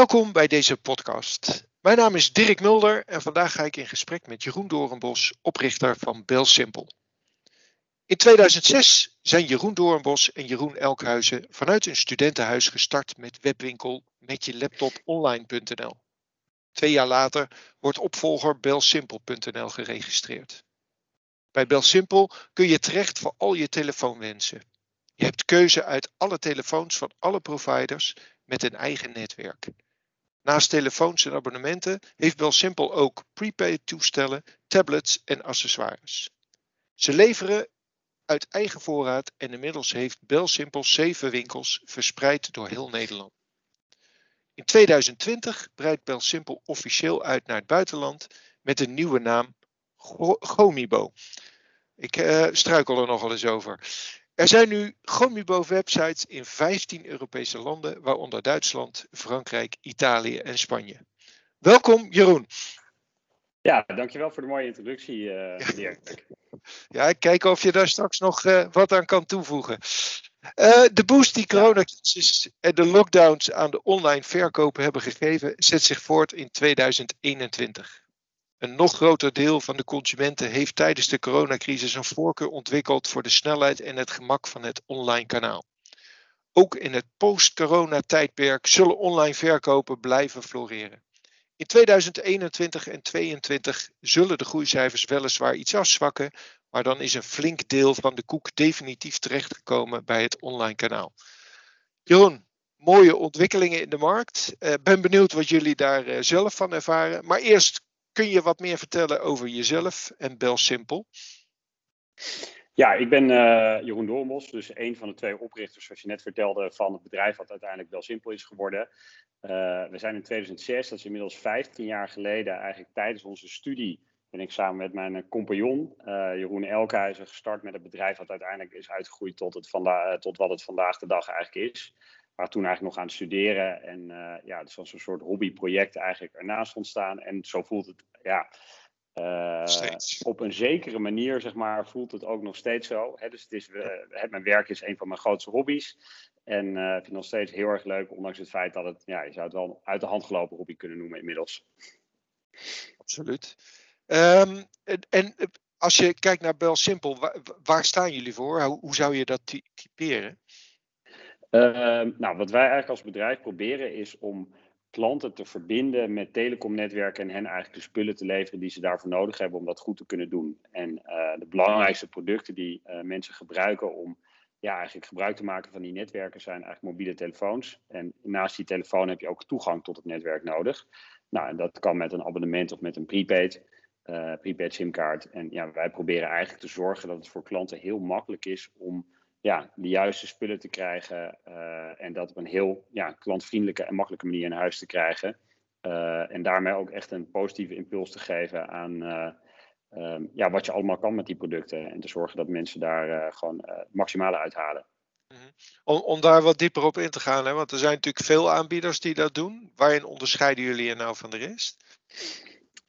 Welkom bij deze podcast. Mijn naam is Dirk Mulder en vandaag ga ik in gesprek met Jeroen Doornbos, oprichter van BelSimple. In 2006 zijn Jeroen Doornbos en Jeroen Elkhuizen vanuit een studentenhuis gestart met webwinkel met je laptop online.nl. Twee jaar later wordt opvolger belsimple.nl geregistreerd. Bij BelSimple kun je terecht voor al je telefoonwensen. Je hebt keuze uit alle telefoons van alle providers met een eigen netwerk. Naast telefoons en abonnementen heeft BelSimple ook prepaid toestellen, tablets en accessoires. Ze leveren uit eigen voorraad en inmiddels heeft BelSimple zeven winkels verspreid door heel Nederland. In 2020 breidt BelSimple officieel uit naar het buitenland met een nieuwe naam Gomibo. Ik uh, struikel er nogal eens over. Er zijn nu Gomibo-websites in 15 Europese landen, waaronder Duitsland, Frankrijk, Italië en Spanje. Welkom, Jeroen. Ja, dankjewel voor de mooie introductie, uh, Dirk. Ja, kijk of je daar straks nog uh, wat aan kan toevoegen. Uh, de boost die coronacrisis en de lockdowns aan de online verkopen hebben gegeven, zet zich voort in 2021. Een nog groter deel van de consumenten heeft tijdens de coronacrisis een voorkeur ontwikkeld voor de snelheid en het gemak van het online kanaal. Ook in het post-corona-tijdperk zullen online verkopen blijven floreren. In 2021 en 2022 zullen de groeicijfers weliswaar iets afzwakken, maar dan is een flink deel van de koek definitief terechtgekomen bij het online kanaal. Jeroen, mooie ontwikkelingen in de markt. Uh, ben benieuwd wat jullie daar uh, zelf van ervaren. Maar eerst kun je wat meer vertellen over jezelf en Bel Simple? Ja, ik ben uh, Jeroen Doornbos, dus een van de twee oprichters, zoals je net vertelde, van het bedrijf wat uiteindelijk Bel Simple is geworden. Uh, we zijn in 2006, dat is inmiddels 15 jaar geleden, eigenlijk tijdens onze studie, ben ik samen met mijn compagnon uh, Jeroen Elkhuizen gestart met het bedrijf wat uiteindelijk is uitgegroeid tot, het tot wat het vandaag de dag eigenlijk is waren toen eigenlijk nog aan het studeren. En uh, ja, dus was een soort hobbyproject eigenlijk ernaast ontstaan. En zo voelt het, ja, uh, op een zekere manier, zeg maar, voelt het ook nog steeds zo. Hè? Dus het is, uh, het, mijn werk is een van mijn grootste hobby's. En ik vind het nog steeds heel erg leuk, ondanks het feit dat het, ja, je zou het wel een uit de hand gelopen hobby kunnen noemen inmiddels. Absoluut. Um, en, en, als je kijkt naar Bel Simple, waar, waar staan jullie voor? Hoe, hoe zou je dat typeren? Uh, nou, wat wij eigenlijk als bedrijf proberen is om klanten te verbinden met telecomnetwerken en hen eigenlijk de spullen te leveren die ze daarvoor nodig hebben om dat goed te kunnen doen. En uh, de belangrijkste producten die uh, mensen gebruiken om ja, eigenlijk gebruik te maken van die netwerken zijn eigenlijk mobiele telefoons. En naast die telefoon heb je ook toegang tot het netwerk nodig. Nou, en dat kan met een abonnement of met een prepaid, uh, prepaid simkaart. En ja, wij proberen eigenlijk te zorgen dat het voor klanten heel makkelijk is om ja, de juiste spullen te krijgen uh, en dat op een heel ja, klantvriendelijke en makkelijke manier in huis te krijgen. Uh, en daarmee ook echt een positieve impuls te geven aan uh, um, ja, wat je allemaal kan met die producten. En te zorgen dat mensen daar gewoon het maximale uithalen. Mhm. Om, om daar wat dieper op in te gaan, hè? want er zijn natuurlijk veel aanbieders die dat doen. Waarin onderscheiden jullie je nou van de rest?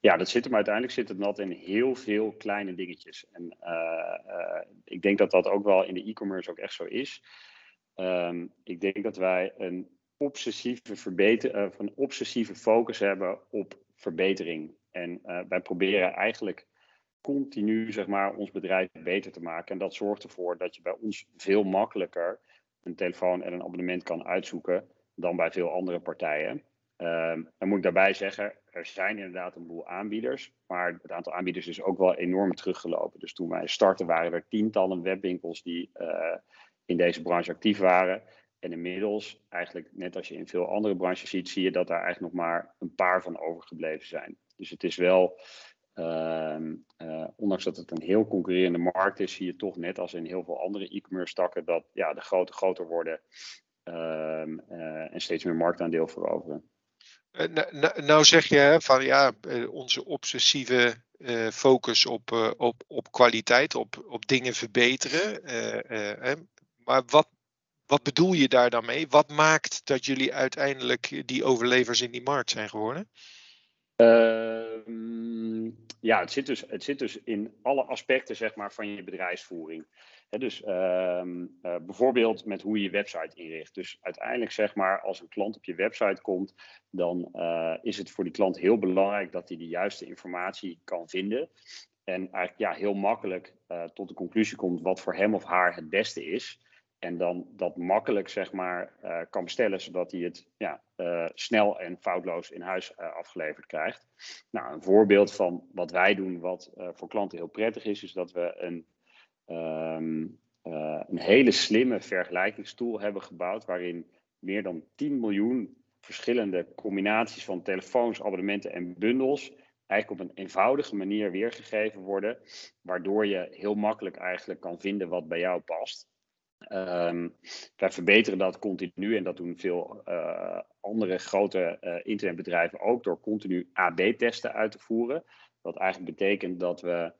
Ja, dat zit hem uiteindelijk zit het nat in heel veel kleine dingetjes. En uh, uh, ik denk dat dat ook wel in de e-commerce ook echt zo is. Um, ik denk dat wij een obsessieve, verbeter, uh, een obsessieve focus hebben op verbetering. En wij proberen eigenlijk continu zeg maar, ons bedrijf beter te maken. En dat zorgt ervoor dat je bij ons veel makkelijker een telefoon en een abonnement kan uitzoeken dan bij veel andere partijen. Um, dan moet ik daarbij zeggen, er zijn inderdaad een boel aanbieders, maar het aantal aanbieders is ook wel enorm teruggelopen. Dus toen wij startten waren er tientallen webwinkels die uh, in deze branche actief waren. En inmiddels, eigenlijk net als je in veel andere branches ziet, zie je dat daar eigenlijk nog maar een paar van overgebleven zijn. Dus het is wel, uh, uh, ondanks dat het een heel concurrerende markt is, zie je toch net als in heel veel andere e-commerce takken dat ja, de grote groter worden ehm, eh, en steeds meer marktaandeel veroveren. Nou, nou zeg je van ja, eh, onze obsessieve uh, focus op, op, op kwaliteit, op, op dingen verbeteren. Maar wat, wat bedoel je daar dan mee? Wat maakt dat jullie uiteindelijk die overlevers in die markt zijn geworden? Ehm, ja, het zit, dus, het zit dus in alle aspecten zeg maar, van je bedrijfsvoering. Dus ehm, eh, bijvoorbeeld met hoe je je website inricht. Dus uiteindelijk zeg maar, als een klant op je website komt, dan uh, is het voor die klant heel belangrijk dat hij de juiste informatie kan vinden. En eigenlijk ja, heel makkelijk uh, tot de conclusie komt wat voor hem of haar het beste is. En dan dat makkelijk zeg maar, kan bestellen, zodat hij het ja, snel en foutloos in huis afgeleverd krijgt. Nou, een voorbeeld van wat wij doen, wat voor klanten heel prettig is, is dat we een, um, een hele slimme vergelijkingstool hebben gebouwd, waarin meer dan 10 miljoen verschillende combinaties van telefoons, abonnementen en bundels eigenlijk op een eenvoudige manier weergegeven worden, waardoor je heel makkelijk eigenlijk kan vinden wat bij jou past. Um, wij verbeteren dat continu en dat doen veel uh, andere grote uh, internetbedrijven ook door continu AB-testen uit te voeren. Wat eigenlijk betekent dat we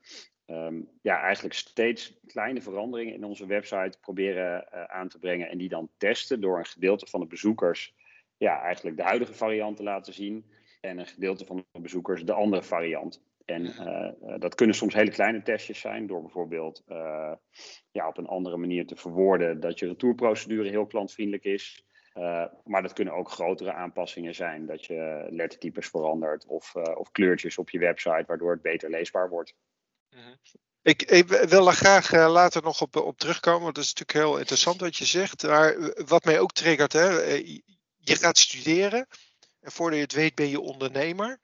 um, ja, eigenlijk steeds kleine veranderingen in onze website proberen uh, aan te brengen en die dan testen door een gedeelte van de bezoekers ja, eigenlijk de huidige variant te laten zien en een gedeelte van de bezoekers de andere variant. En uh, dat kunnen soms hele kleine testjes zijn, door bijvoorbeeld uh, ja, op een andere manier te verwoorden dat je retourprocedure heel klantvriendelijk is. Uh, maar dat kunnen ook grotere aanpassingen zijn, dat je lettertypes verandert of, of kleurtjes op je website, waardoor het beter leesbaar wordt. Mhm. Ik, ik, wil daar graag later nog op, op terugkomen, want dat is natuurlijk heel interessant wat je zegt. Maar wat mij ook triggert, hè, je gaat studeren en voordat je het weet ben je ondernemer.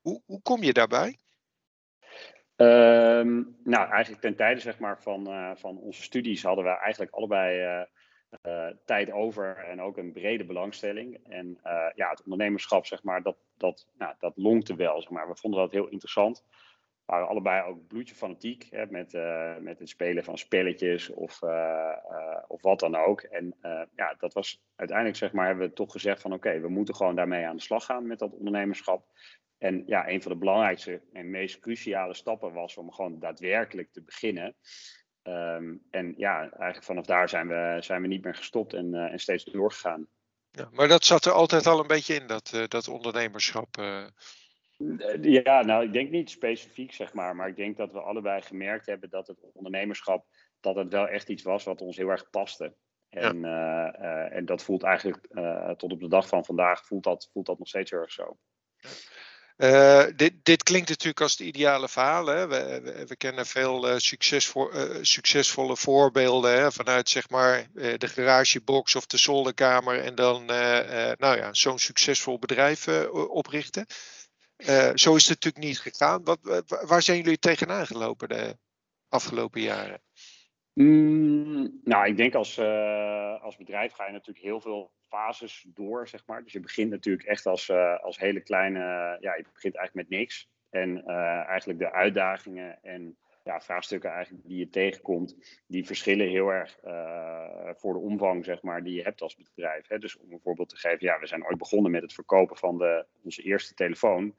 Hoe, hoe kom je daarbij? Um, nou, eigenlijk ten tijde zeg maar, van, uh, van onze studies hadden we eigenlijk allebei uh, uh, tijd over en ook een brede belangstelling. En ja, het ondernemerschap, zeg maar, dat, dat, nou, dat lonkte wel. Zeg maar. We vonden dat heel interessant. Waren allebei ook bloedje fanatiek hè, met, met het spelen van spelletjes of, of wat dan ook. En ja, dat was uiteindelijk, zeg maar, hebben we toch gezegd van oké, we moeten gewoon daarmee aan de slag gaan met dat ondernemerschap. En ja, een van de belangrijkste en meest cruciale stappen was om gewoon daadwerkelijk te beginnen. Um, en ja, eigenlijk vanaf daar zijn we, zijn we niet meer gestopt en, en steeds doorgegaan. Ja, maar dat zat er altijd al een beetje in, dat, dat ondernemerschap. Uh... Ja, nou, ik denk niet specifiek, zeg maar. Maar ik denk dat we allebei gemerkt hebben dat het ondernemerschap, dat het wel echt iets was wat ons heel erg paste. En, ja. en dat voelt eigenlijk tot op de dag van vandaag, voelt dat, voelt dat nog steeds heel erg zo. Dit, dit, klinkt natuurlijk als het ideale verhaal. Hè? We, we, we, kennen veel succesvo succesvolle voorbeelden hè? vanuit zeg maar, de garagebox of de zolderkamer en dan nou ja, zo'n succesvol bedrijf oprichten. Zo is het natuurlijk niet gegaan. Wat, waar zijn jullie tegenaan gelopen de afgelopen jaren? Mm, nou, ik denk als, als bedrijf ga je natuurlijk heel veel fases door, zeg maar. Dus je begint natuurlijk echt als, uh, als hele kleine, ja, je begint eigenlijk met niks. En eigenlijk de uitdagingen en ja, vraagstukken eigenlijk die je tegenkomt, die verschillen heel erg uh, voor de omvang, zeg maar, die je hebt als bedrijf. Hè. Dus om een voorbeeld te geven, ja, we zijn ooit begonnen met het verkopen van de, onze eerste telefoon.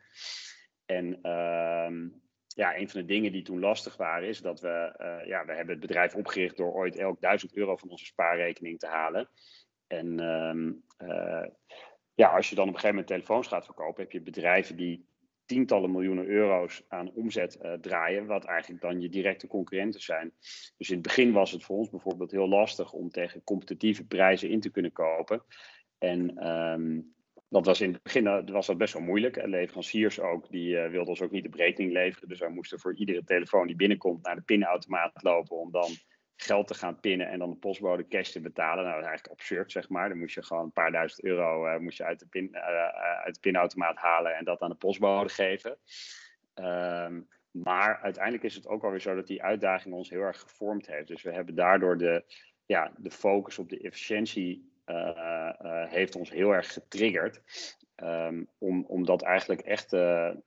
En ehm, ja, een van de dingen die toen lastig waren, is dat we, ja, we hebben het bedrijf opgericht door ooit elk duizend euro van onze spaarrekening te halen. En um, uh, ja, als je dan op een gegeven moment telefoons gaat verkopen, heb je bedrijven die tientallen miljoenen euro's aan omzet uh, draaien, wat eigenlijk dan je directe concurrenten zijn. Dus in het begin was het voor ons bijvoorbeeld heel lastig om tegen competitieve prijzen in te kunnen kopen. En um, dat was in het begin uh, was dat best wel moeilijk. En leveranciers ook, die wilden ons ook niet de rekening leveren. Dus wij moesten voor iedere telefoon die binnenkomt naar de pinautomaat lopen om dan geld te gaan pinnen en dan de postbode cash te betalen. Nou, dat is eigenlijk absurd, zeg maar. Dan moest je gewoon een paar duizend euro uh, moest je uit, de pin, uh, uit de pinautomaat halen en dat aan de postbode geven. Um, maar uiteindelijk is het ook alweer zo dat die uitdaging ons heel erg gevormd heeft. Dus we hebben daardoor de, ja, de focus op de efficiëntie heeft ons heel erg getriggerd. Um, om, om dat eigenlijk echt,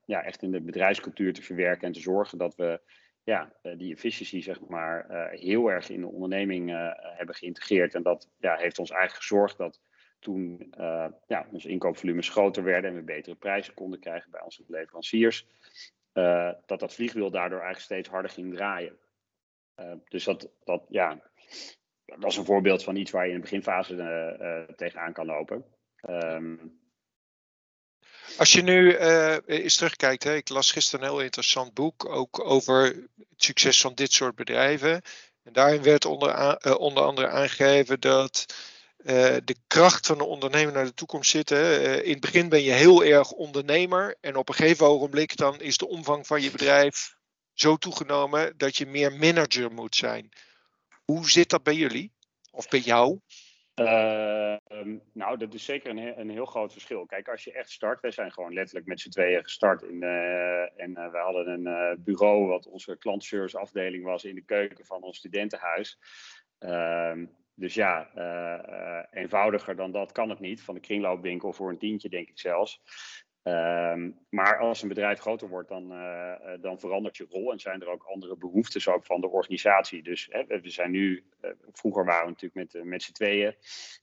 ja, echt in de bedrijfscultuur te verwerken en te zorgen dat we ja, eh, die efficiëntie zeg maar, uh, heel erg in de onderneming uh, hebben geïntegreerd. En dat ja, heeft ons eigenlijk gezorgd dat toen ja, onze inkoopvolumes groter werden en we betere prijzen konden krijgen bij onze leveranciers, dat dat vliegwiel daardoor eigenlijk steeds harder ging draaien. dus dat, dat, ja, dat is een voorbeeld van iets waar je in de beginfase tegenaan kan lopen. Um, Als je nu uh, eens terugkijkt, hè, ik las gisteren een heel interessant boek ook over het succes van dit soort bedrijven. En daarin werd onder, uh, onder andere aangegeven dat uh, de kracht van de ondernemer naar de toekomst zit. in het begin ben je heel erg ondernemer en op een gegeven ogenblik dan is de omvang van je bedrijf zo toegenomen dat je meer manager moet zijn. Hoe zit dat bij jullie? Of bij jou? Uh, nou, dat is zeker een, een, heel groot verschil. Kijk, als je echt start, wij zijn gewoon letterlijk met z'n tweeën gestart. In, uh, en uh, we hadden een uh, bureau, wat onze klantservice afdeling was, in de keuken van ons studentenhuis. Ehm, dus ja, eenvoudiger dan dat kan het niet. Van de kringloopwinkel voor een tientje, denk ik zelfs. Um, maar als een bedrijf groter wordt, dan, uh, dan verandert je rol en zijn er ook andere behoeftes van de organisatie. Dus hè, we zijn nu, uh, vroeger waren we natuurlijk met, met z'n tweeën.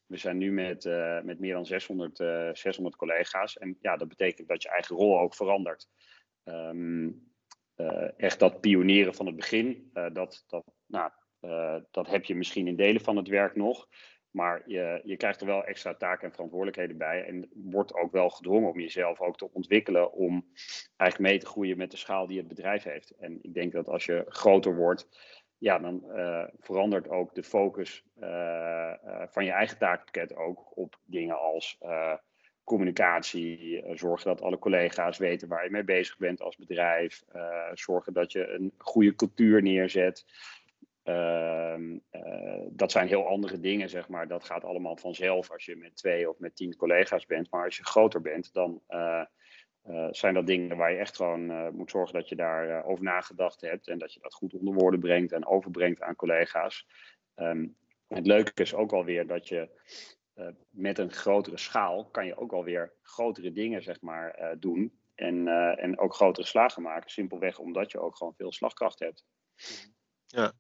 We zijn nu met, met meer dan 600, 600 collega's. En ja, dat betekent dat je eigen rol ook verandert. Um, echt dat pionieren van het begin, dat, dat, nou, dat heb je misschien in delen van het werk nog. Maar je, je krijgt er wel extra taken en verantwoordelijkheden bij. En wordt ook wel gedwongen om jezelf ook te ontwikkelen. Om eigenlijk mee te groeien met de schaal die het bedrijf heeft. En ik denk dat als je groter wordt, ja, dan uh, verandert ook de focus uh, uh, van je eigen taakpakket ook op dingen als communicatie. zorgen dat alle collega's weten waar je mee bezig bent als bedrijf. zorgen dat je een goede cultuur neerzet. Uh, uh, dat zijn heel andere dingen, zeg maar. Dat gaat allemaal vanzelf als je met twee of met tien collega's bent. Maar als je groter bent, dan uh, zijn dat dingen waar je echt gewoon moet zorgen dat je daar over nagedacht hebt. En dat je dat goed onder woorden brengt en overbrengt aan collega's. Um, het leuke is ook alweer dat je met een grotere schaal kan je ook alweer grotere dingen, zeg maar, doen. En, en ook grotere slagen maken. Simpelweg omdat je ook gewoon veel slagkracht hebt. Ja.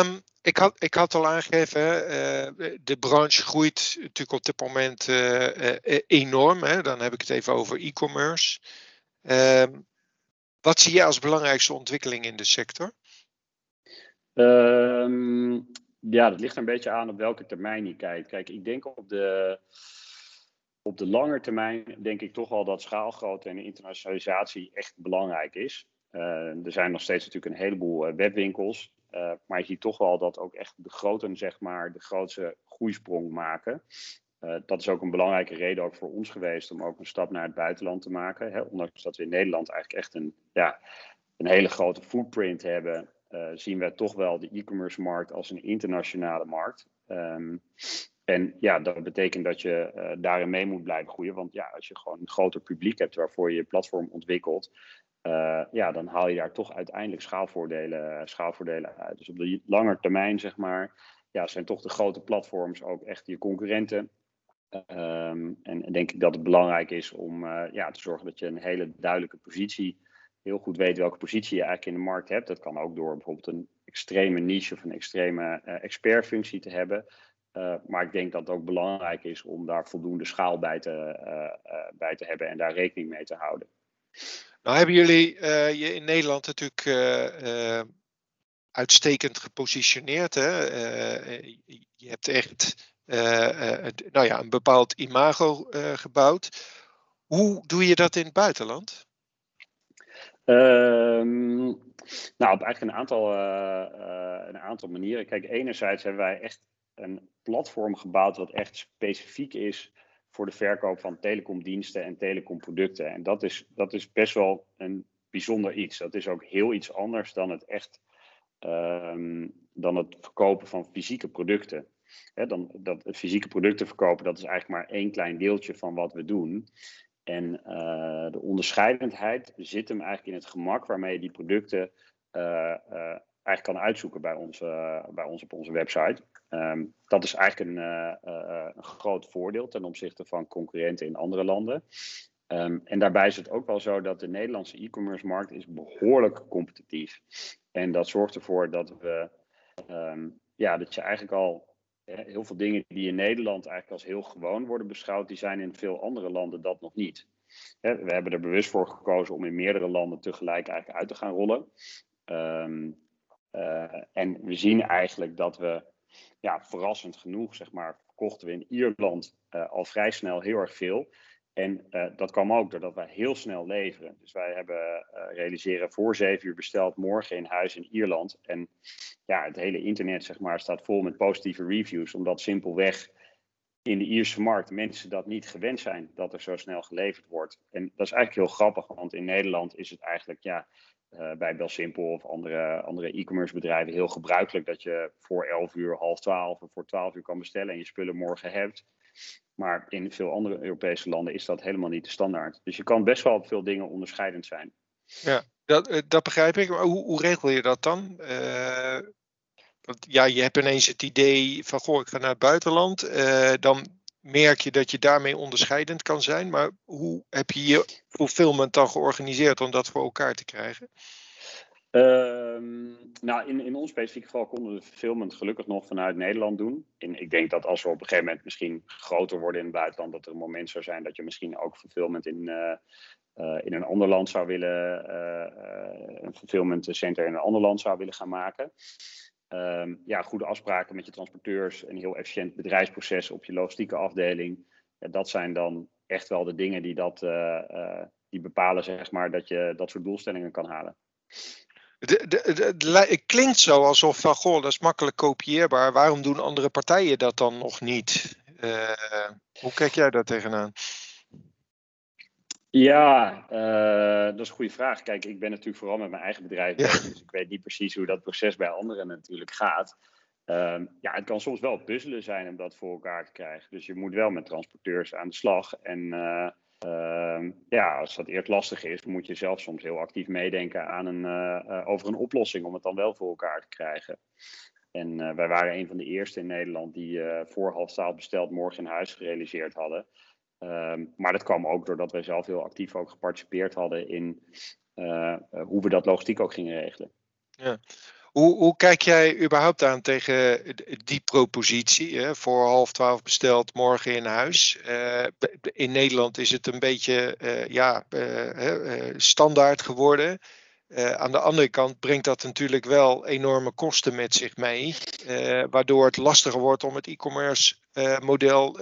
Um, ik, had, ik had al aangegeven, uh, de branche groeit natuurlijk op dit moment uh, uh, enorm. Hè? Dan heb ik het even over e-commerce. Um, wat zie je als belangrijkste ontwikkeling in de sector? Um, ja, dat ligt een beetje aan op welke termijn je kijkt. Kijk, ik denk op de, op de lange termijn denk ik toch wel dat schaalgrootte en internationalisatie echt belangrijk is. Uh, er zijn nog steeds natuurlijk een heleboel uh, webwinkels. Uh, maar je ziet toch wel dat ook echt de groten, zeg maar, de grootste groeisprong maken. dat is ook een belangrijke reden ook voor ons geweest om ook een stap naar het buitenland te maken. Hè? Ondanks dat we in Nederland eigenlijk echt een, ja, een hele grote footprint hebben, zien we toch wel de e-commerce markt als een internationale markt. Um, en ja, dat betekent dat je daarin mee moet blijven groeien. Want ja, als je gewoon een groter publiek hebt waarvoor je je platform ontwikkelt, uh, ja, dan haal je daar toch uiteindelijk schaalvoordelen, schaalvoordelen uit. Dus op de lange termijn, zeg maar, ja, zijn toch de grote platforms ook echt je concurrenten. Um, en denk ik dat het belangrijk is om uh, ja, te zorgen dat je een hele duidelijke positie, heel goed weet welke positie je eigenlijk in de markt hebt. Dat kan ook door bijvoorbeeld een extreme niche of een extreme expertfunctie te hebben. Maar ik denk dat het ook belangrijk is om daar voldoende schaal bij te, bij te hebben en daar rekening mee te houden. Nou hebben jullie uh, je in Nederland natuurlijk uh, uh, uitstekend gepositioneerd. Hè? je hebt echt nou ja, een bepaald imago gebouwd. Hoe doe je dat in het buitenland? Um, nou, op eigenlijk een aantal, een aantal manieren. Kijk, enerzijds hebben wij echt een platform gebouwd wat echt specifiek is voor de verkoop van telecomdiensten en telecomproducten. En dat is, dat is best wel een bijzonder iets. Dat is ook heel iets anders dan het echt um, dan het verkopen van fysieke producten. dan, dat fysieke producten verkopen, dat is eigenlijk maar één klein deeltje van wat we doen. En uh, de onderscheidendheid zit hem eigenlijk in het gemak waarmee je die producten uh, uh, eigenlijk kan uitzoeken bij ons, bij ons op onze website. Um, dat is eigenlijk een, uh, een, groot voordeel ten opzichte van concurrenten in andere landen. Um, en daarbij is het ook wel zo dat de Nederlandse e-commerce markt is behoorlijk competitief. En dat zorgt ervoor dat we, um, ja, dat je eigenlijk al heel veel dingen die in Nederland eigenlijk als heel gewoon worden beschouwd, die zijn in veel andere landen dat nog niet. we hebben er bewust voor gekozen om in meerdere landen tegelijk eigenlijk uit te gaan rollen. En we zien eigenlijk dat we ja, verrassend genoeg, zeg maar, verkochten we in Ierland uh, al vrij snel heel erg veel. En uh, dat kwam ook doordat wij heel snel leveren. Dus wij hebben realiseren voor zeven uur besteld, morgen in huis in Ierland. En ja, het hele internet zeg maar, staat vol met positieve reviews, omdat simpelweg in de Ierse markt mensen dat niet gewend zijn dat er zo snel geleverd wordt. En dat is eigenlijk heel grappig, want in Nederland is het eigenlijk ja, uh, bij Belsimpel of andere, andere e-commerce bedrijven heel gebruikelijk dat je voor 11 uur, half 12 of voor 12 uur kan bestellen en je spullen morgen hebt. Maar in veel andere Europese landen is dat helemaal niet de standaard. Dus je kan best wel op veel dingen onderscheidend zijn. Ja, dat, eh, dat begrijp ik. Maar hoe, hoe regel je dat dan? Want ja, je hebt ineens het idee van, goh, ik ga naar het buitenland. Dan merk je dat je daarmee onderscheidend kan zijn. Maar hoe heb je je fulfillment dan georganiseerd om dat voor elkaar te krijgen? Um, nou, in, in ons specifieke geval konden we fulfillment gelukkig nog vanuit Nederland doen. En ik denk dat als we op een gegeven moment misschien groter worden in het buitenland, dat er een moment zou zijn dat je misschien ook fulfillment in, uh, uh, in een ander land zou willen, uh, een fulfillment center in een ander land zou willen gaan maken. Um, ja, goede afspraken met je transporteurs, een heel efficiënt bedrijfsproces op je logistieke afdeling. Dat zijn dan echt wel de dingen die, dat, die bepalen, zeg maar, dat je dat soort doelstellingen kan halen. Het klinkt zo alsof van, goh, dat is makkelijk kopieerbaar. Waarom doen andere partijen dat dan nog niet? Uh, hoe kijk jij daar tegenaan? Ja, uh, dat is een goede vraag. Kijk, ik ben natuurlijk vooral met mijn eigen bedrijf bezig, dus ik weet niet precies hoe dat proces bij anderen natuurlijk gaat. Um, ja, het kan soms wel puzzelen zijn om dat voor elkaar te krijgen. Dus je moet wel met transporteurs aan de slag. En uh, uh, ja, als dat eerst lastig is, moet je zelf soms heel actief meedenken aan een, uh, over een oplossing om het dan wel voor elkaar te krijgen. En wij waren een van de eerste in Nederland die voor half twaalf besteld morgen in huis gerealiseerd hadden. Ehm, maar dat kwam ook doordat wij zelf heel actief ook geparticipeerd hadden in hoe we dat logistiek ook gingen regelen. Ja. Hoe, hoe, kijk jij überhaupt aan tegen die propositie? Hè? Voor half twaalf besteld, morgen in huis. Uh, in Nederland is het een beetje ja, standaard geworden. aan de andere kant brengt dat natuurlijk wel enorme kosten met zich mee. waardoor het lastiger wordt om het e-commerce model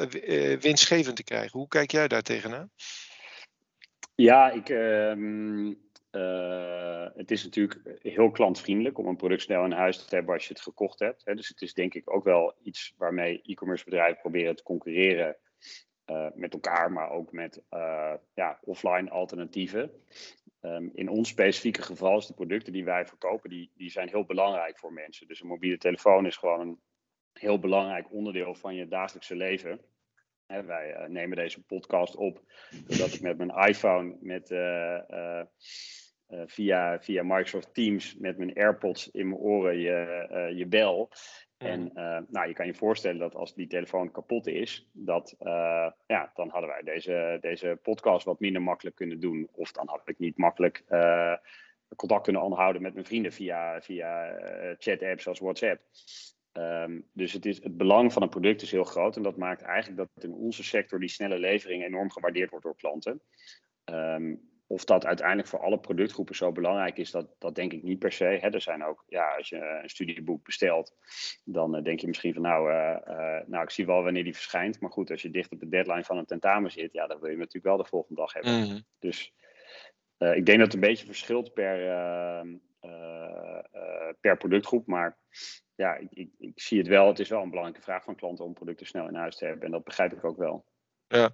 winstgevend te krijgen. Hoe kijk jij daar tegenaan? Ja, ik. Ehm, het is natuurlijk heel klantvriendelijk om een product snel in huis te hebben als je het gekocht hebt. Hè. Dus het is denk ik ook wel iets waarmee e-commerce bedrijven proberen te concurreren met elkaar, maar ook met ja, offline alternatieven. Um, in ons specifieke geval is de producten die wij verkopen, die, die zijn heel belangrijk voor mensen. Dus een mobiele telefoon is gewoon een heel belangrijk onderdeel van je dagelijkse leven. Hè, wij nemen deze podcast op doordat ik met mijn iPhone met uh, via, via Microsoft Teams met mijn AirPods in mijn oren je, uh, je bel. En uh, nou, je kan je voorstellen dat als die telefoon kapot is, dat, ja, dan hadden wij deze, deze podcast wat minder makkelijk kunnen doen. Of dan had ik niet makkelijk contact kunnen onderhouden met mijn vrienden via, via chat-apps zoals WhatsApp. Um, dus het, is, het belang van een product is heel groot. En dat maakt eigenlijk dat in onze sector die snelle levering enorm gewaardeerd wordt door klanten. Um, of dat uiteindelijk voor alle productgroepen zo belangrijk is, dat, dat denk ik niet per se. Hè, er zijn ook, ja, als je een studieboek bestelt, dan uh, denk je misschien van nou, uh, uh, nou, ik zie wel wanneer die verschijnt. Maar goed, als je dicht op de deadline van een tentamen zit, ja, dan wil je natuurlijk wel de volgende dag hebben. Mm. Dus ik denk dat het een beetje verschilt per, ehm, per productgroep. Maar ja, ik, ik, ik zie het wel. Het is wel een belangrijke vraag van klanten om producten snel in huis te hebben. En dat begrijp ik ook wel. Ja,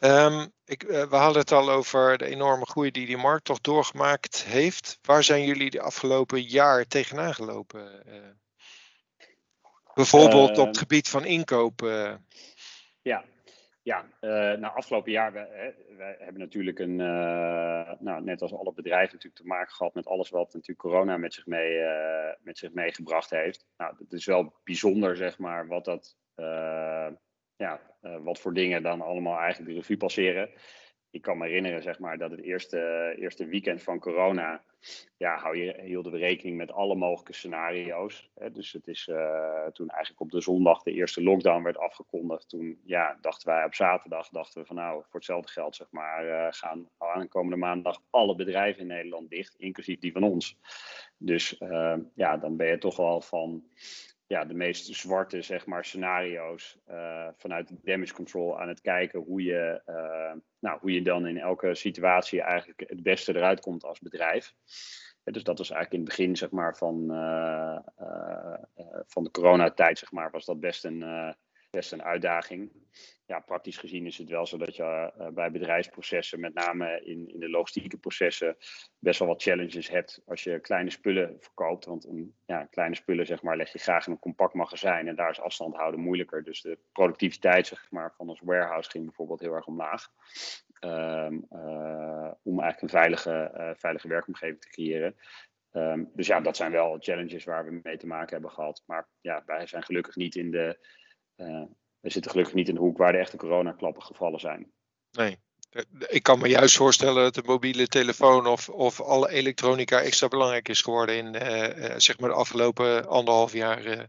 Um, ik, uh, we hadden het al over de enorme groei die die markt toch doorgemaakt heeft. Waar zijn jullie de afgelopen jaar tegenaan gelopen? Uh, bijvoorbeeld uh, op het ehm. gebied van inkoop. Ja, ja nou afgelopen jaar, we, wij hebben natuurlijk een, nou, net als alle bedrijven natuurlijk te maken gehad met alles wat natuurlijk corona met zich, mee, met zich meegebracht heeft. Nou, het is wel bijzonder zeg maar wat dat ja, uh, wat voor dingen dan allemaal eigenlijk de revue passeren. Ik kan me herinneren, zeg maar, dat het eerste, eerste weekend van corona, ja, hou je, hielden we rekening met alle mogelijke scenario's. Hè. Dus het is uh, toen eigenlijk op de zondag de eerste lockdown werd afgekondigd. Toen ja, dachten wij op zaterdag, dachten we van nou, voor hetzelfde geld, zeg maar, uh, gaan aankomende maandag alle bedrijven in Nederland dicht, inclusief die van ons. Dus ja, dan ben je toch wel van ja, de meest zwarte zeg maar, scenario's uh, vanuit damage control aan het kijken hoe je, uh, nou, hoe je dan in elke situatie eigenlijk het beste eruit komt als bedrijf. dus dat was eigenlijk in het begin zeg maar, van, uh, van de coronatijd zeg maar, was dat best een, best een uitdaging. Ja, praktisch gezien is het wel zo dat je uh, bij bedrijfsprocessen, met name in, in de logistieke processen, best wel wat challenges hebt als je kleine spullen verkoopt. Want een, ja, kleine spullen zeg maar, leg je graag in een compact magazijn en daar is afstand houden moeilijker. Dus de productiviteit zeg maar, van ons warehouse ging bijvoorbeeld heel erg omlaag. Um, om eigenlijk een veilige, veilige werkomgeving te creëren. Um, dus ja, dat zijn wel challenges waar we mee te maken hebben gehad. Maar ja, wij zijn gelukkig niet in de we zitten gelukkig niet in de hoek waar de echte coronaklappen gevallen zijn. Nee, ik kan me juist voorstellen dat de mobiele telefoon of, of alle elektronica extra belangrijk is geworden in uh, zeg maar de afgelopen anderhalf jaar.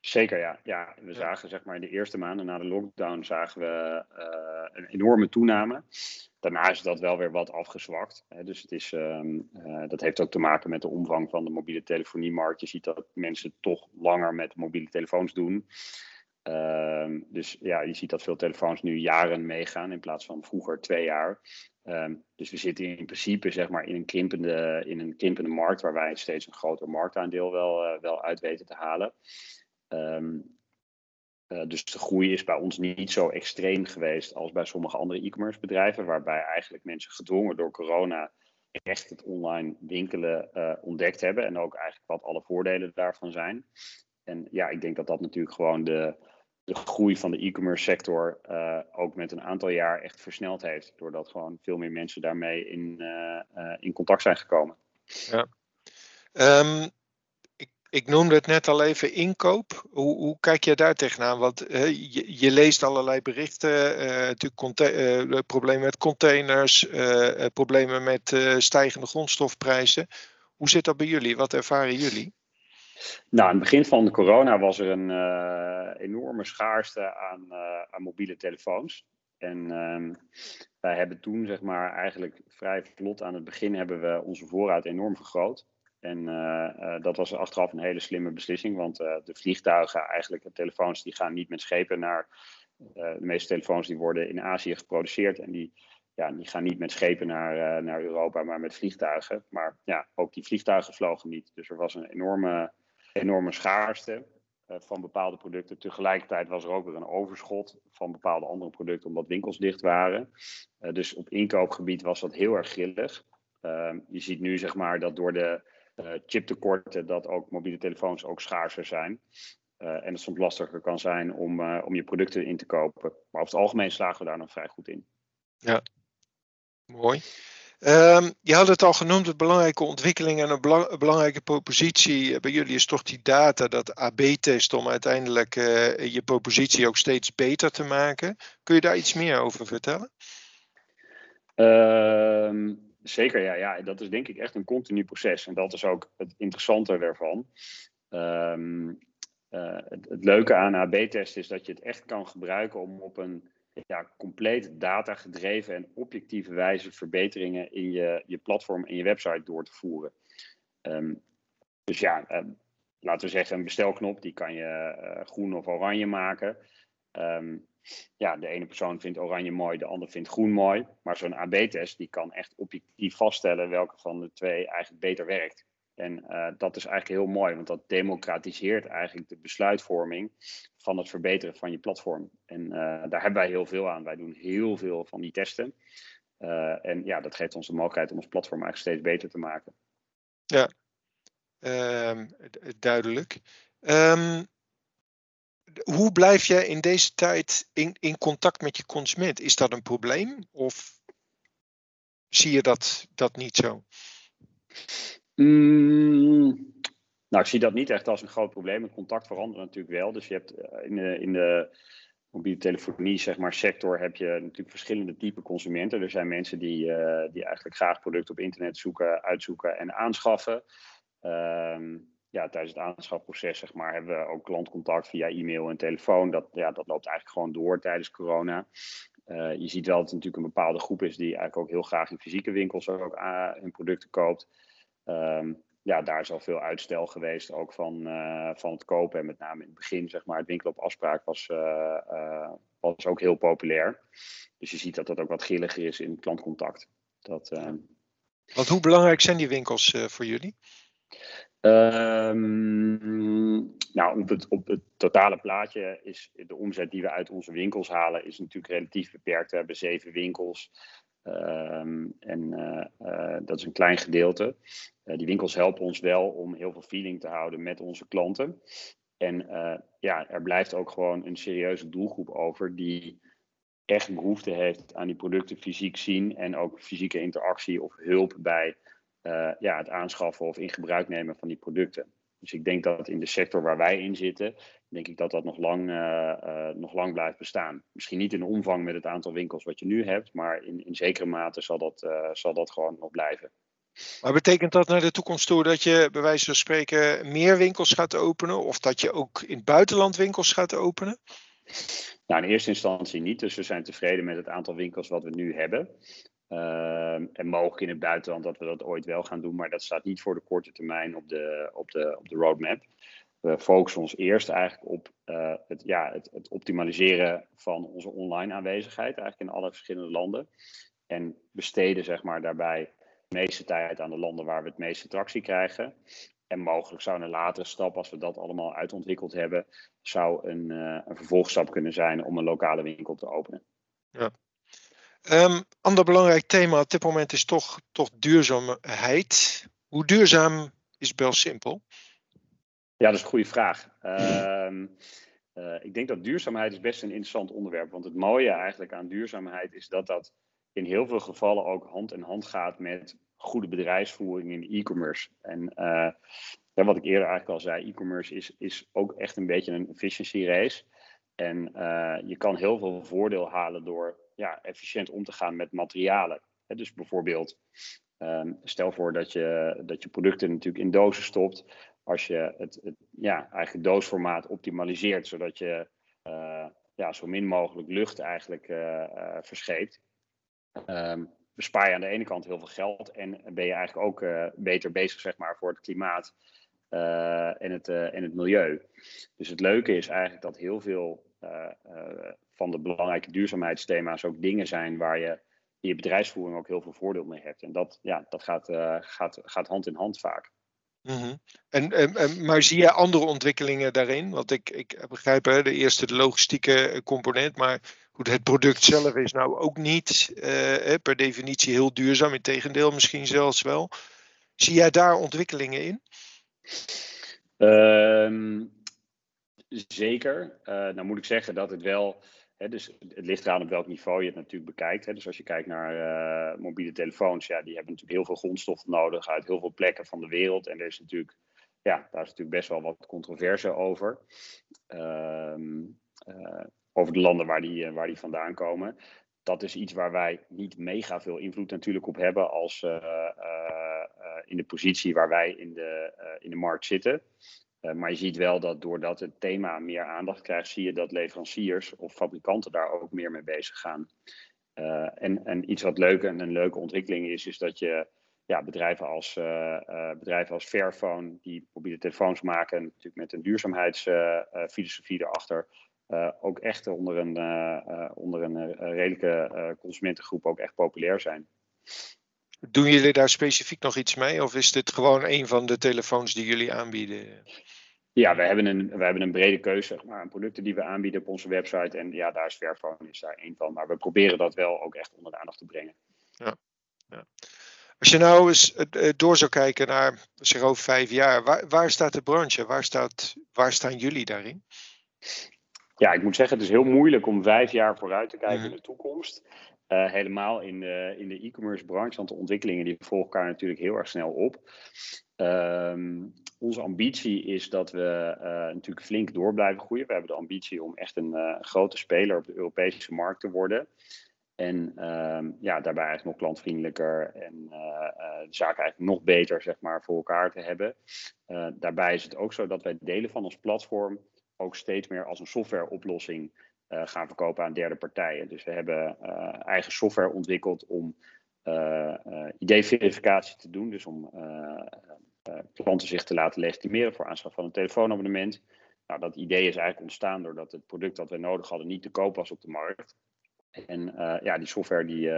Zeker, ja. ja. We zagen zeg maar in de eerste maanden na de lockdown zagen we uh, een enorme toename. Daarna is dat wel weer wat afgezwakt. Hè. Dus het is, um, dat heeft ook te maken met de omvang van de mobiele telefoniemarkt. Je ziet dat mensen toch langer met mobiele telefoons doen. Um, dus ja, je ziet dat veel telefoons nu jaren meegaan in plaats van vroeger twee jaar. Um, dus we zitten in principe zeg maar, in, een krimpende, in een krimpende markt waar wij steeds een groter marktaandeel wel, uh, wel uit weten te halen. Um, dus de groei is bij ons niet zo extreem geweest als bij sommige andere e-commerce bedrijven, waarbij eigenlijk mensen gedwongen door corona echt het online winkelen uh, ontdekt hebben en ook eigenlijk wat alle voordelen daarvan zijn. En ja, ik denk dat dat natuurlijk gewoon de, de groei van de e-commerce sector uh, ook met een aantal jaar echt versneld heeft. Doordat gewoon veel meer mensen daarmee in, uh, uh, in contact zijn gekomen. Ja. Um, ik, ik, noemde het net al even inkoop. Hoe, hoe kijk jij daar tegenaan? Want je, je, leest allerlei berichten. natuurlijk problemen met containers, problemen met stijgende grondstofprijzen. Hoe zit dat bij jullie? Wat ervaren jullie? Nou, aan het begin van de corona was er een uh, enorme schaarste aan, uh, aan, mobiele telefoons. En um, wij hebben toen, zeg maar, eigenlijk vrij vlot aan het begin hebben we onze voorraad enorm vergroot. En uh, dat was achteraf een hele slimme beslissing, want de vliegtuigen, eigenlijk de telefoons, die gaan niet met schepen naar. de meeste telefoons die worden in Azië geproduceerd en die ja, die gaan niet met schepen naar, naar Europa, maar met vliegtuigen. Maar ja, ook die vliegtuigen vlogen niet. Dus er was een enorme enorme schaarste uh, van bepaalde producten. Tegelijkertijd was er ook weer een overschot van bepaalde andere producten, omdat winkels dicht waren. Uh, dus op inkoopgebied was dat heel erg grillig. Uh, je ziet nu zeg maar dat door de eh, chiptekorten dat ook mobiele telefoons ook schaarser zijn. en het soms lastiger kan zijn om, om je producten in te kopen. Maar over het algemeen slagen we daar nog vrij goed in. Ja, mooi. Um, je had het al genoemd, een belangrijke ontwikkeling en een belang, belangrijke propositie bij jullie is toch die data, dat AB-test, om uiteindelijk uh, je propositie ook steeds beter te maken. Kun je daar iets meer over vertellen? Uh, zeker, ja, ja. Dat is denk ik echt een continu proces. En dat is ook het interessante daarvan. Um, uh, het, het, leuke aan AB-test is dat je het echt kan gebruiken om op een ja, compleet datagedreven en objectieve wijze verbeteringen in je, je platform en je website door te voeren. Um, dus ja, um, laten we zeggen, een bestelknop, die kan je uh, groen of oranje maken. Um, ja, de ene persoon vindt oranje mooi, de ander vindt groen mooi. Maar zo'n AB-test, die kan echt objectief vaststellen welke van de twee eigenlijk beter werkt. En uh, dat is eigenlijk heel mooi, want dat democratiseert eigenlijk de besluitvorming van het verbeteren van je platform. En uh, daar hebben wij heel veel aan. Wij doen heel veel van die testen. Uh, en ja, dat geeft ons de mogelijkheid om ons platform eigenlijk steeds beter te maken. Ja, um, duidelijk. Um, hoe blijf je in deze tijd in, in contact met je consument? Is dat een probleem of zie je dat, dat niet zo? Mm, nou, ik zie dat niet echt als een groot probleem. Het contact verandert natuurlijk wel. Dus je hebt eh, in de, in de mobiele telefonie zeg maar, sector heb je natuurlijk verschillende type consumenten. Er zijn mensen die, uh, die eigenlijk graag producten op internet zoeken, uitzoeken en aanschaffen. Um, ja, tijdens het aanschafproces zeg maar, hebben we ook klantcontact via e-mail en telefoon. Dat, ja, dat loopt eigenlijk gewoon door tijdens corona. Uh, je ziet wel dat het natuurlijk een bepaalde groep is die eigenlijk ook heel graag in fysieke winkels ook uh, hun producten koopt. Um, ja, daar is al veel uitstel geweest, ook van, van het kopen. En met name in het begin, zeg maar, het winkelen op afspraak was, was ook heel populair. Dus je ziet dat dat ook wat grilliger is in klantcontact. Dat, Want hoe belangrijk zijn die winkels voor jullie? Um, nou, op het, op het, totale plaatje is de omzet die we uit onze winkels halen, is natuurlijk relatief beperkt. We hebben zeven winkels. Ehm, en uh, uh, dat is een klein gedeelte. Uh, die winkels helpen ons wel om heel veel feeling te houden met onze klanten. En ja, er blijft ook gewoon een serieuze doelgroep over die echt behoefte heeft aan die producten fysiek zien en ook fysieke interactie of hulp bij ja, het aanschaffen of in gebruik nemen van die producten. Dus ik denk dat in de sector waar wij in zitten, denk ik dat dat nog lang, uh, uh, nog lang blijft bestaan. Misschien niet in omvang met het aantal winkels wat je nu hebt, maar in, in zekere mate zal dat, zal dat gewoon nog blijven. Maar betekent dat naar de toekomst toe dat je bij wijze van spreken meer winkels gaat openen of dat je ook in het buitenland winkels gaat openen? Nou, in eerste instantie niet. Dus we zijn tevreden met het aantal winkels wat we nu hebben. Ehm, en mogelijk in het buitenland dat we dat ooit wel gaan doen, maar dat staat niet voor de korte termijn op de, op de, op de roadmap. We focussen ons eerst eigenlijk op uh, het, ja, het, het, optimaliseren van onze online aanwezigheid, eigenlijk in alle verschillende landen. En besteden zeg maar, daarbij de meeste tijd aan de landen waar we het meeste tractie krijgen. En mogelijk zou een latere stap, als we dat allemaal uitontwikkeld hebben, zou een, uh, een vervolgstap kunnen zijn om een lokale winkel te openen. Ja, Um, ander belangrijk thema op dit moment is toch, toch duurzaamheid. Hoe duurzaam is Bel Simpel? Ja, dat is een goede vraag. Uh, uh, ik denk dat duurzaamheid is best een interessant onderwerp. Want het mooie eigenlijk aan duurzaamheid is dat dat in heel veel gevallen ook hand in hand gaat met goede bedrijfsvoering in e-commerce. En ja, wat ik eerder eigenlijk al zei, e-commerce is, is ook echt een beetje een efficiency race. En uh, je kan heel veel voordeel halen door ja, efficiënt om te gaan met materialen. dus bijvoorbeeld, um, stel voor dat je, dat je producten natuurlijk in dozen stopt. Als je het, het ja, eigenlijk doosformaat optimaliseert, zodat je uh, ja, zo min mogelijk lucht eigenlijk uh, verscheept. Um, bespaar je aan de ene kant heel veel geld en ben je eigenlijk ook beter bezig zeg maar, voor het klimaat en, het, en het milieu. Dus het leuke is eigenlijk dat heel veel van de belangrijke duurzaamheidsthema's ook dingen zijn waar je in je bedrijfsvoering ook heel veel voordeel mee hebt. En dat, ja, dat gaat, uh, gaat, gaat hand in hand vaak. Mm -hmm. en, en, maar zie je andere ontwikkelingen daarin? Want ik, ik begrijp hè, de eerste de logistieke component, maar goed, het product zelf is nou ook niet uh, per definitie heel duurzaam. Integendeel, misschien zelfs wel. Zie jij daar ontwikkelingen in? Um, zeker. Uh, nou moet ik zeggen dat het wel dus het ligt eraan op welk niveau je het natuurlijk bekijkt. Dus als je kijkt naar uh, mobiele telefoons, ja, die hebben natuurlijk heel veel grondstoffen nodig uit heel veel plekken van de wereld. En er is natuurlijk, ja, daar is natuurlijk best wel wat controverse over. Uh, uh, over de landen waar die, waar die vandaan komen. Dat is iets waar wij niet mega veel invloed natuurlijk op hebben als in de positie waar wij in de, in de markt zitten. Uh, maar je ziet wel dat doordat het thema meer aandacht krijgt, zie je dat leveranciers of fabrikanten daar ook meer mee bezig gaan. Uh, en, en iets wat leuk en een leuke ontwikkeling is, is dat je ja, bedrijven, als, uh, bedrijven als Fairphone, die mobiele telefoons maken, natuurlijk met een duurzaamheidsfilosofie erachter, ook echt onder een, onder een redelijke consumentengroep ook echt populair zijn. Doen jullie daar specifiek nog iets mee? Of is dit gewoon een van de telefoons die jullie aanbieden? Ja, we hebben een, we hebben een brede keuze zeg maar, aan producten die we aanbieden op onze website. En ja, daar is Fairphone is daar één van. Maar we proberen dat wel ook echt onder de aandacht te brengen. Ja, ja. Als je nou eens eh, eh, door zou kijken naar zeg over vijf jaar, waar, waar staat de branche? Waar, staat, waar staan jullie daarin? Ja, ik moet zeggen, het is heel moeilijk om vijf jaar vooruit te kijken mm -hmm. in de toekomst. Uh, helemaal in de, in de e-commerce branche, want de ontwikkelingen die volgen elkaar natuurlijk heel erg snel op. Um, onze ambitie is dat we uh, natuurlijk flink door blijven groeien. We hebben de ambitie om echt een uh, grote speler op de Europese markt te worden. En um, ja, daarbij nog klantvriendelijker en de zaak eigenlijk nog beter zeg maar, voor elkaar te hebben. daarbij is het ook zo dat wij delen van ons platform ook steeds meer als een softwareoplossing gaan verkopen aan derde partijen. Dus we hebben uh, eigen software ontwikkeld om uh, ID-verificatie te doen. Dus om klanten zich te laten legitimeren voor aanschaf van een telefoonabonnement. Nou, dat idee is eigenlijk ontstaan doordat het product dat we nodig hadden niet te koop was op de markt. En ja, die software die,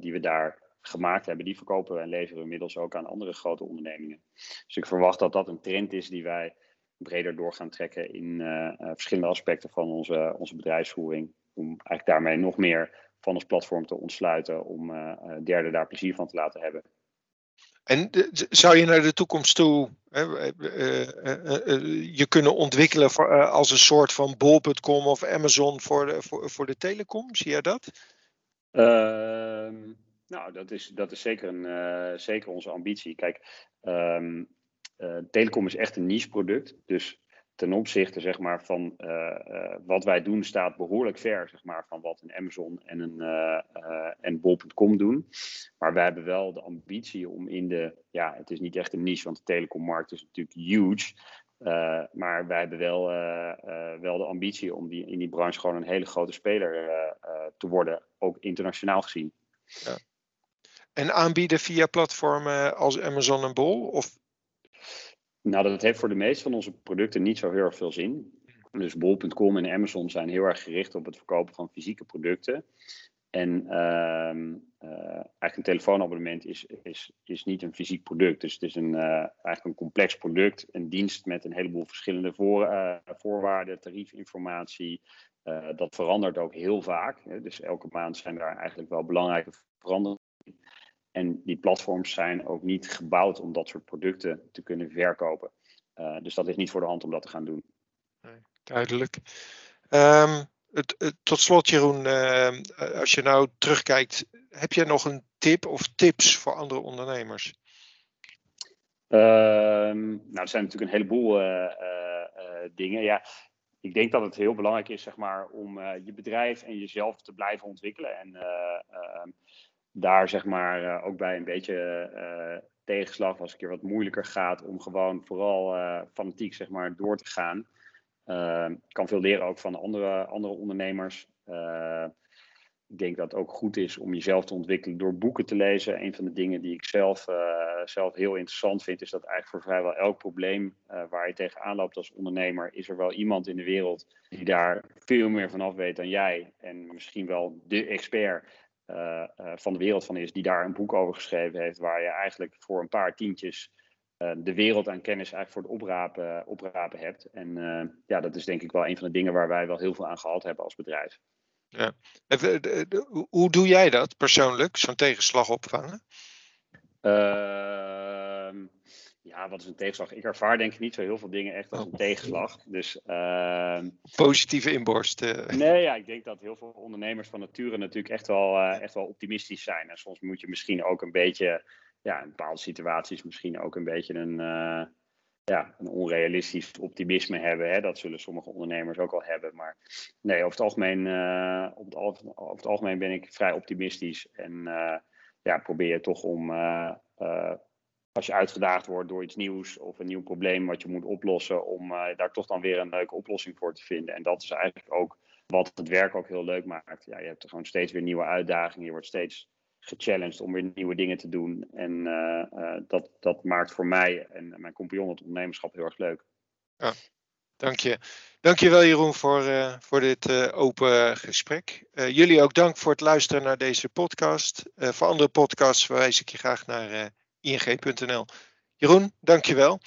die we daar gemaakt hebben, die verkopen we en leveren we inmiddels ook aan andere grote ondernemingen. Dus ik verwacht dat dat een trend is die wij breder door gaan trekken in uh, verschillende aspecten van onze, onze bedrijfsvoering. Om eigenlijk daarmee nog meer van ons platform te ontsluiten, om uh, derden daar plezier van te laten hebben. En zou je naar de toekomst toe je kunnen ontwikkelen voor, als een soort van bol.com of Amazon voor de, voor, voor de telecom? Zie je dat? Ehm, nou, dat is, dat is zeker, een, zeker onze ambitie. Kijk, um, uh, telecom is echt een niche product. Dus ten opzichte zeg maar, van uh, uh, wat wij doen, staat behoorlijk ver zeg maar, van wat een Amazon en een en Bol.com doen. Maar wij hebben wel de ambitie om in de, ja, het is niet echt een niche, want de telecommarkt is natuurlijk huge. maar wij hebben wel, wel de ambitie om die, in die branche gewoon een hele grote speler te worden, ook internationaal gezien. Ja. En aanbieden via platformen als Amazon en Bol? Of nou, dat heeft voor de meeste van onze producten niet zo heel erg veel zin. Dus bol.com en Amazon zijn heel erg gericht op het verkopen van fysieke producten. En uh, uh, eigenlijk een telefoonabonnement is, is, is niet een fysiek product. Dus het is een, uh, eigenlijk een complex product, een dienst met een heleboel verschillende voor, eh, voorwaarden, tariefinformatie. dat verandert ook heel vaak. Dus elke maand zijn daar eigenlijk wel belangrijke veranderingen. En die platforms zijn ook niet gebouwd om dat soort producten te kunnen verkopen. Uh, dus dat is niet voor de hand om dat te gaan doen. Nee, duidelijk. Um, het, het, tot slot, Jeroen, uh, als je nou terugkijkt, heb je nog een tip of tips voor andere ondernemers? Uh, nou, er zijn natuurlijk een heleboel uh, dingen. Ja, ik denk dat het heel belangrijk is, zeg maar, om je bedrijf en jezelf te blijven ontwikkelen. En ehm, daar zeg maar uh, ook bij een beetje uh, tegenslag, als het een keer wat moeilijker gaat, om gewoon vooral uh, fanatiek zeg maar door te gaan. Ik kan veel leren ook van andere, andere ondernemers. ik denk dat het ook goed is om jezelf te ontwikkelen door boeken te lezen. Een van de dingen die ik zelf, zelf heel interessant vind, is dat eigenlijk voor vrijwel elk probleem waar je tegenaan loopt als ondernemer, is er wel iemand in de wereld die daar veel meer van af weet dan jij. En misschien wel de expert. Uh, uh, van de wereld van is, die daar een boek over geschreven heeft, waar je eigenlijk voor een paar tientjes uh, de wereld aan kennis eigenlijk voor het oprapen, oprapen hebt. En ja, dat is denk ik wel een van de dingen waar wij wel heel veel aan gehad hebben als bedrijf. Ja. Hoe doe jij dat persoonlijk, zo'n tegenslag opvangen? Ehm, ja, wat is een tegenslag? Ik ervaar denk ik niet zo heel veel dingen echt als een oh. tegenslag. Dus, uh, Positieve inborst. Uh. Nee, ja, ik denk dat heel veel ondernemers van nature natuurlijk echt wel, uh, echt wel optimistisch zijn. En soms moet je misschien ook een beetje, ja, in bepaalde situaties misschien ook een beetje een, uh, ja, een onrealistisch optimisme hebben. Hè? Dat zullen sommige ondernemers ook al hebben. Maar nee, over het algemeen, op het, over het algemeen ben ik vrij optimistisch. En ja, probeer je toch om als je uitgedaagd wordt door iets nieuws of een nieuw probleem wat je moet oplossen, om uh, daar toch dan weer een leuke oplossing voor te vinden. En dat is eigenlijk ook wat het werk ook heel leuk maakt. Ja, je hebt er gewoon steeds weer nieuwe uitdagingen, je wordt steeds gechallenged om weer nieuwe dingen te doen. En uh, uh, dat, dat maakt voor mij en mijn compagnon het ondernemerschap heel erg leuk. Ja, dank je. Dank je wel Jeroen voor, voor dit open gesprek. jullie ook dank voor het luisteren naar deze podcast. voor andere podcasts verwijs ik je graag naar ing.nl. Jeroen, dankjewel.